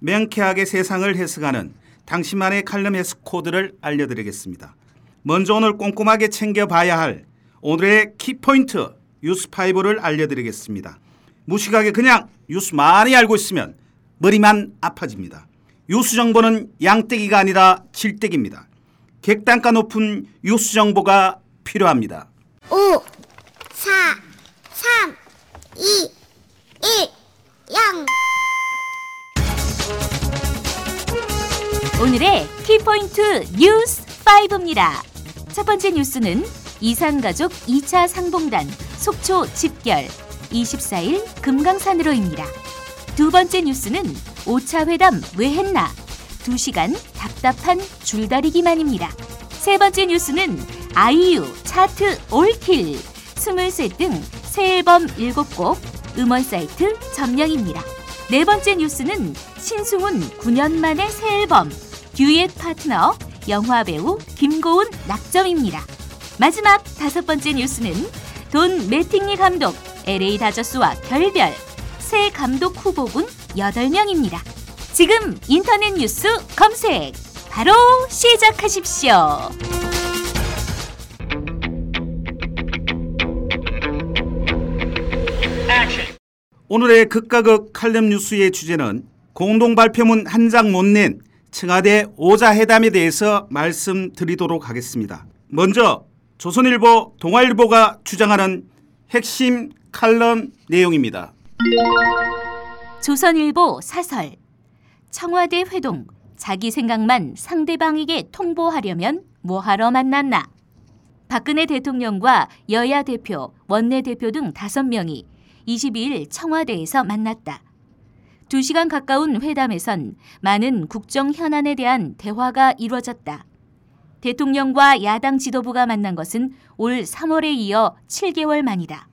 명쾌하게 세상을 해석하는 당신만의 칼럼 해석 코드를 알려드리겠습니다. 먼저 오늘 꼼꼼하게 챙겨봐야 할 오늘의 키포인트 뉴스5를 알려드리겠습니다. 무식하게 그냥 뉴스 많이 알고 있으면 머리만 아파집니다. 뉴스 정보는 양떼기가 아니라 질떼기입니다. 객단가 높은 뉴스 정보가 필요합니다. 5, 4, 3, 2, 1, 0. 오늘의 키포인트 뉴스 5입니다. 첫 번째 뉴스는 이산가족 2차 상봉단 속초 집결 24일 금강산으로입니다. 두 번째 뉴스는 5차 회담 왜 했나? 2시간 답답한 줄다리기만입니다. 세 번째 뉴스는 아이유 차트 올킬 23 등 새 앨범 7곡 음원 사이트 점령입니다. 네 번째 뉴스는 신승훈 9년 만의 새 앨범 듀엣 파트너 영화 배우 김고은 낙점입니다. 마지막 다섯 번째 뉴스는 돈 매팅리 감독 LA 다저스와 결별 새 감독 후보군 8명입니다. 지금 인터넷 뉴스 검색 바로 시작하십시오. 오늘의 극과 극 칼럼 뉴스의 주제는 공동 발표문 한 장 못 낸 청와대 오자회담에 대해서 말씀드리도록 하겠습니다. 먼저 조선일보, 동아일보가 주장하는 핵심 칼럼 내용입니다. 조선일보 사설 청와대 회동 자기 생각만 상대방에게 통보하려면 뭐하러 만났나 박근혜 대통령과 여야 대표, 원내 대표 등 5명이 22일 청와대에서 만났다. 2시간 가까운 회담에선 많은 국정 현안에 대한 대화가 이루어졌다. 대통령과 야당 지도부가 만난 것은 올 3월에 이어 7개월 만이다.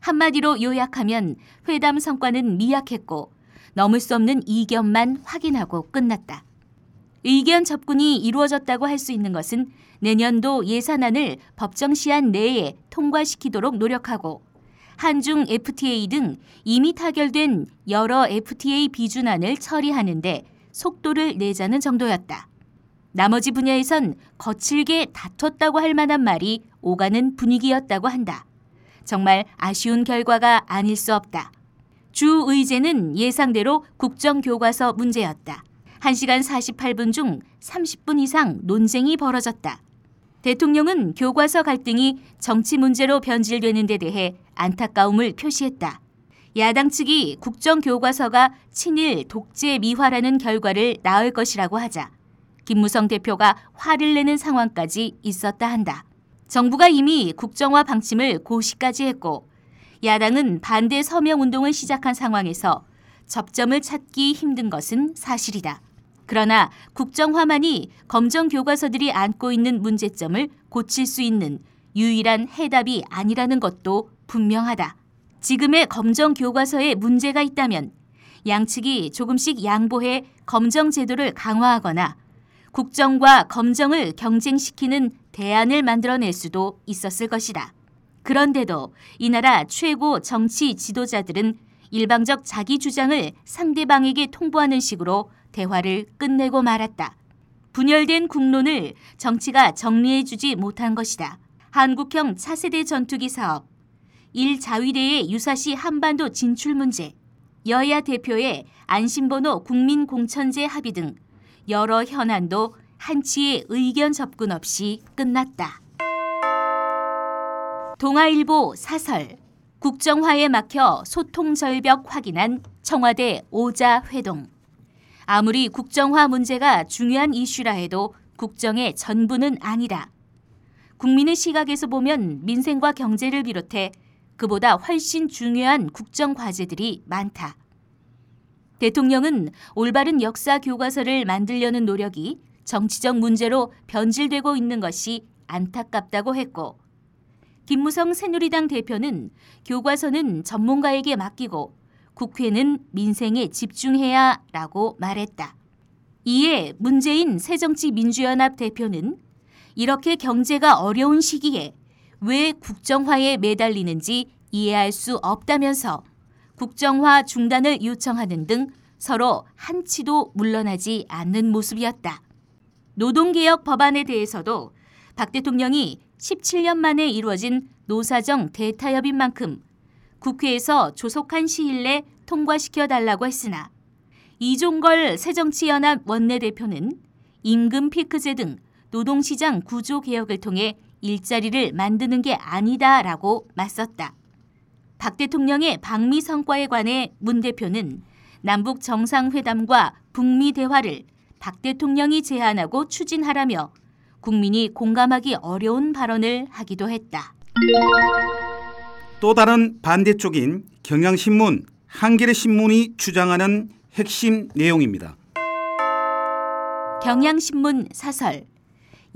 한마디로 요약하면 회담 성과는 미약했고 넘을 수 없는 이견만 확인하고 끝났다. 의견 접근이 이루어졌다고 할 수 있는 것은 내년도 예산안을 법정 시한 내에 통과시키도록 노력하고 한중 FTA 등 이미 타결된 여러 FTA 비준안을 처리하는데 속도를 내자는 정도였다. 나머지 분야에선 거칠게 다퉜다고 할 만한 말이 오가는 분위기였다고 한다. 정말 아쉬운 결과가 아닐 수 없다. 주 의제는 예상대로 국정교과서 문제였다. 1시간 48분 중 30분 이상 논쟁이 벌어졌다. 대통령은 교과서 갈등이 정치 문제로 변질되는 데 대해 안타까움을 표시했다. 야당 측이 국정 교과서가 친일 독재 미화라는 결과를 낳을 것이라고 하자 김무성 대표가 화를 내는 상황까지 있었다 한다. 정부가 이미 국정화 방침을 고시까지 했고 야당은 반대 서명 운동을 시작한 상황에서 접점을 찾기 힘든 것은 사실이다. 그러나 국정 화만이 검정 교과서들이 안고 있는 문제점을 고칠 수 있는 유일한 해답이 아니라는 것도 분명하다. 지금의 검정 교과서에 문제가 있다면 양측이 조금씩 양보해 검정 제도를 강화하거나 국정과 검정을 경쟁시키는 대안을 만들어낼 수도 있었을 것이다. 그런데도 이 나라 최고 정치 지도자들은 일방적 자기 주장을 상대방에게 통보하는 식으로 대화를 끝내고 말았다. 분열된 국론을 정치가 정리해주지 못한 것이다. 한국형 차세대 전투기 사업, 1자위대의 유사시 한반도 진출 문제, 여야 대표의 안심번호 국민공천제 합의 등 여러 현안도 한치의 의견 접근 없이 끝났다. 동아일보 사설 국정화에 막혀 소통 절벽 확인한 청와대 오자 회동. 아무리 국정화 문제가 중요한 이슈라 해도 국정의 전부는 아니다. 국민의 시각에서 보면 민생과 경제를 비롯해 그보다 훨씬 중요한 국정 과제들이 많다. 대통령은 올바른 역사 교과서를 만들려는 노력이 정치적 문제로 변질되고 있는 것이 안타깝다고 했고 김무성 새누리당 대표는 교과서는 전문가에게 맡기고 국회는 민생에 집중해야 라고 말했다. 이에 문재인 새정치민주연합 대표는 이렇게 경제가 어려운 시기에 왜 국정화에 매달리는지 이해할 수 없다면서 국정화 중단을 요청하는 등 서로 한치도 물러나지 않는 모습이었다. 노동개혁 법안에 대해서도 박 대통령이 17년 만에 이루어진 노사정 대타협인 만큼 국회에서 조속한 시일 내 통과시켜 달라고 했으나 이종걸 새정치연합 원내대표는 임금 피크제 등 노동시장 구조 개혁을 통해 일자리를 만드는 게 아니다라고 맞섰다. 박 대통령의 방미 성과에 관해 문 대표는 남북 정상회담과 북미 대화를 박 대통령이 제안하고 추진하라며 국민이 공감하기 어려운 발언을 하기도 했다. 또 다른 반대쪽인 경향신문, 한겨레 신문이 주장하는 핵심 내용입니다. 경향신문 사설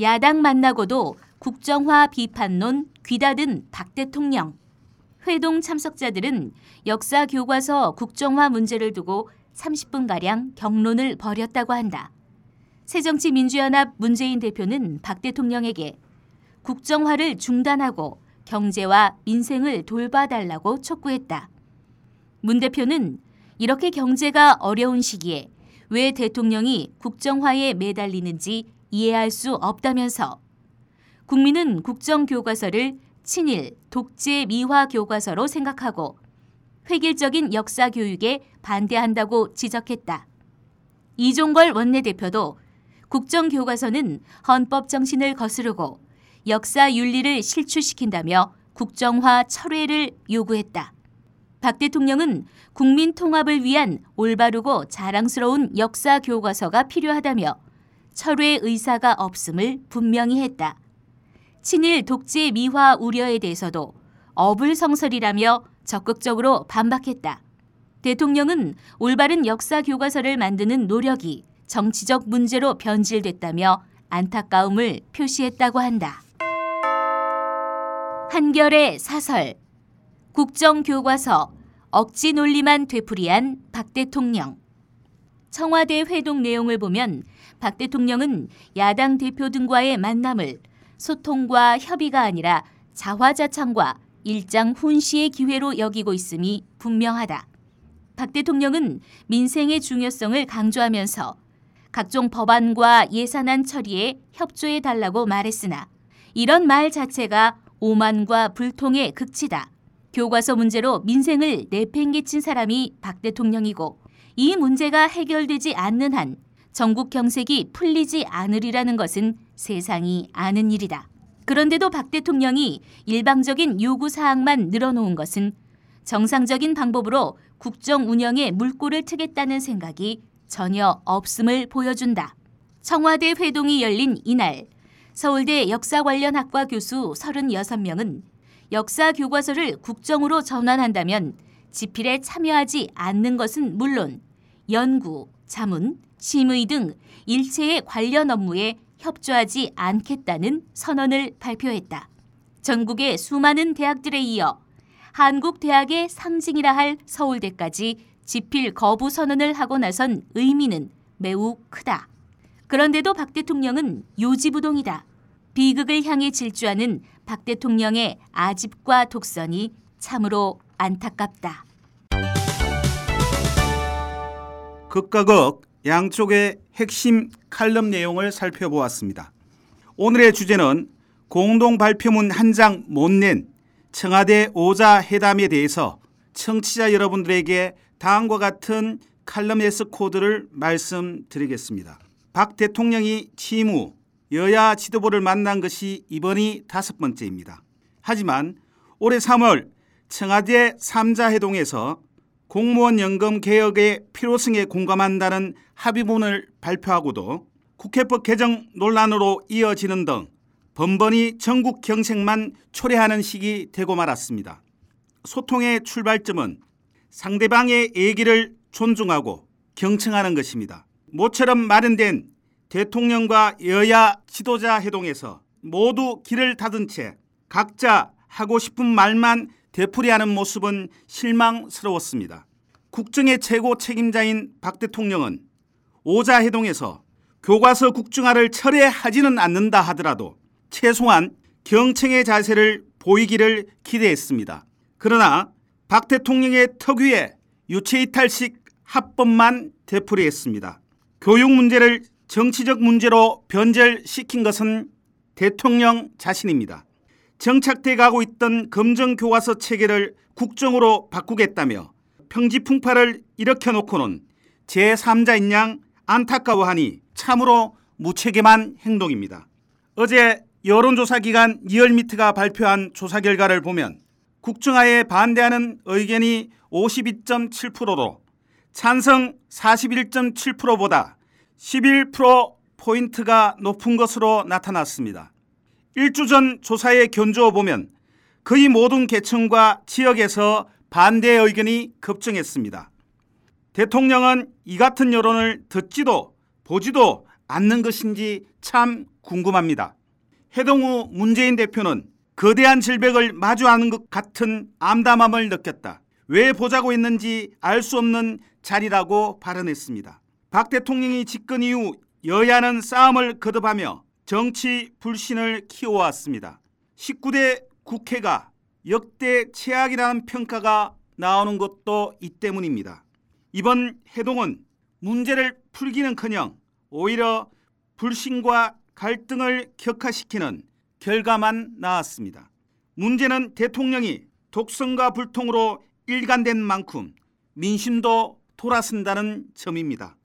야당 만나고도 국정화 비판론 귀다든 박 대통령 회동 참석자들은 역사 교과서 국정화 문제를 두고 30분가량 경론을 벌였다고 한다. 새정치민주연합 문재인 대표는 박 대통령에게 국정화를 중단하고 경제와 민생을 돌봐달라고 촉구했다. 문 대표는 이렇게 경제가 어려운 시기에 왜 대통령이 국정화에 매달리는지 이해할 수 없다면서 국민은 국정교과서를 친일, 독재, 미화 교과서로 생각하고 획일적인 역사 교육에 반대한다고 지적했다. 이종걸 원내대표도 국정교과서는 헌법 정신을 거스르고 역사 윤리를 실추시킨다며 국정화 철회를 요구했다. 박 대통령은 국민 통합을 위한 올바르고 자랑스러운 역사 교과서가 필요하다며 철회 의사가 없음을 분명히 했다. 친일 독재 미화 우려에 대해서도 어불성설이라며 적극적으로 반박했다. 대통령은 올바른 역사 교과서를 만드는 노력이 정치적 문제로 변질됐다며 안타까움을 표시했다고 한다. 한결의 사설 국정교과서 억지 논리만 되풀이한 박 대통령 청와대 회동 내용을 보면 박 대통령은 야당 대표 등과의 만남을 소통과 협의가 아니라 자화자찬과 일장 훈시의 기회로 여기고 있음이 분명하다. 박 대통령은 민생의 중요성을 강조하면서 각종 법안과 예산안 처리에 협조해 달라고 말했으나 이런 말 자체가 오만과 불통의 극치다. 교과서 문제로 민생을 내팽개친 사람이 박 대통령이고 이 문제가 해결되지 않는 한 전국 경색이 풀리지 않으리라는 것은 세상이 아는 일이다. 그런데도 박 대통령이 일방적인 요구 사항만 늘어놓은 것은 정상적인 방법으로 국정 운영에 물꼬를 트겠다는 생각이 전혀 없음을 보여준다. 청와대 회동이 열린 이날 서울대 역사 관련 학과 교수 36명은 역사 교과서를 국정으로 전환한다면 집필에 참여하지 않는 것은 물론 연구, 자문, 심의 등 일체의 관련 업무에 협조하지 않겠다는 선언을 발표했다. 전국의 수많은 대학들에 이어 한국 대학의 상징이라 할 서울대까지 집필 거부 선언을 하고 나선 의미는 매우 크다. 그런데도 박 대통령은 요지부동이다. 비극을 향해 질주하는 박 대통령의 아집과 독선이 참으로 안타깝다. 극과 극 양쪽의 핵심 칼럼 내용을 살펴보았습니다. 오늘의 주제는 공동 발표문 한 장 못 낸 청와대 오자 회담에 대해서 청취자 여러분들에게 다음과 같은 칼럼 S 코드를 말씀드리겠습니다. 박 대통령이 취임 후 여야 지도부를 만난 것이 이번이 다섯 번째입니다. 하지만 올해 3월 청와대 3자 회동에서 공무원 연금 개혁의 필요성에 공감한다는 합의문을 발표하고도 국회법 개정 논란으로 이어지는 등 번번이 전국 경색만 초래하는 시기 되고 말았습니다. 소통의 출발점은 상대방의 얘기를 존중하고 경청하는 것입니다. 모처럼 마련된 대통령과 여야 지도자 회동에서 모두 길을 닫은 채 각자 하고 싶은 말만 되풀이하는 모습은 실망스러웠습니다. 국정의 최고 책임자인 박 대통령은 오자 회동에서 교과서 국정화를 철회하지는 않는다 하더라도 최소한 경청의 자세를 보이기를 기대했습니다. 그러나 박 대통령의 특유의 유체이탈식 합법만 되풀이했습니다. 교육 문제를 정치적 문제로 변절시킨 것은 대통령 자신입니다. 정착돼 가고 있던 검정 교과서 체계를 국정으로 바꾸겠다며 평지 풍파를 일으켜 놓고는 제3자인 양 안타까워하니 참으로 무책임한 행동입니다. 어제 여론조사 기관 리얼미트가 발표한 조사 결과를 보면 국정화에 반대하는 의견이 52.7%로 찬성 41.7%보다 11%포인트가 높은 것으로 나타났습니다. 일주 전 조사에 견주어 보면 거의 모든 계층과 지역에서 반대 의견이 급증했습니다. 대통령은 이 같은 여론을 듣지도 보지도 않는 것인지 참 궁금합니다. 해동 후 문재인 대표는 거대한 질병을 마주하는 것 같은 암담함을 느꼈다. 왜 보자고 했는지 알 수 없는 자리라고 발언했습니다. 박 대통령이 집권 이후 여야는 싸움을 거듭하며 정치 불신을 키워왔습니다. 19대 국회가 역대 최악이라는 평가가 나오는 것도 이 때문입니다. 이번 해동은 문제를 풀기는커녕 오히려 불신과 갈등을 격화시키는 결과만 나왔습니다. 문제는 대통령이 독선과 불통으로 일관된 만큼 민심도 돌아선다는 점입니다.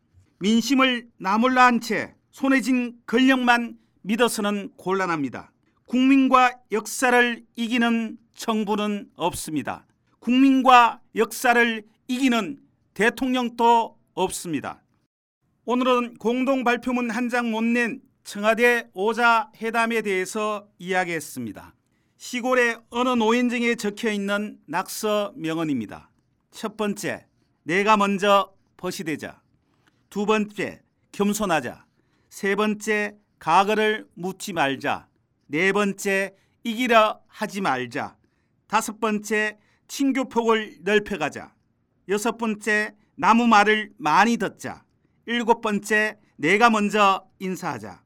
민심을 나몰라 한 채 손에 쥔 권력만 믿어서는 곤란합니다. 국민과 역사를 이기는 정부는 없습니다. 국민과 역사를 이기는 대통령도 없습니다. 오늘은 공동 발표문 한 장 못 낸 청와대 오자 회담에 대해서 이야기했습니다. 시골의 어느 노인증에 적혀 있는 낙서 명언입니다. 첫 번째, 내가 먼저 벗이 되자. 두 번째, 겸손하자. 세 번째, 과거를 묻지 말자. 네 번째, 이기려 하지 말자. 다섯 번째, 친교폭을 넓혀가자. 여섯 번째, 나무 말을 많이 듣자. 일곱 번째, 내가 먼저 인사하자.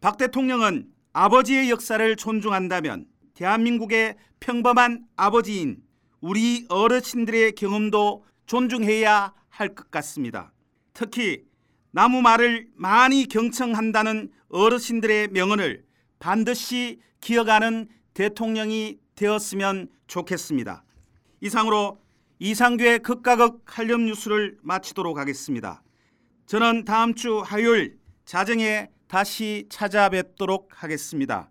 박 대통령은 아버지의 역사를 존중한다면 대한민국의 평범한 아버지인 우리 어르신들의 경험도 존중해야 할 것 같습니다. 특히 나무 말을 많이 경청한다는 어르신들의 명언을 반드시 기억하는 대통령이 되었으면 좋겠습니다. 이상으로 이상규의 극과 극 칼럼 뉴스를 마치도록 하겠습니다. 저는 다음 주 화요일 자정에 다시 찾아뵙도록 하겠습니다.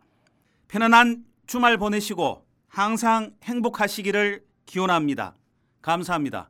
편안한 주말 보내시고 항상 행복하시기를 기원합니다. 감사합니다.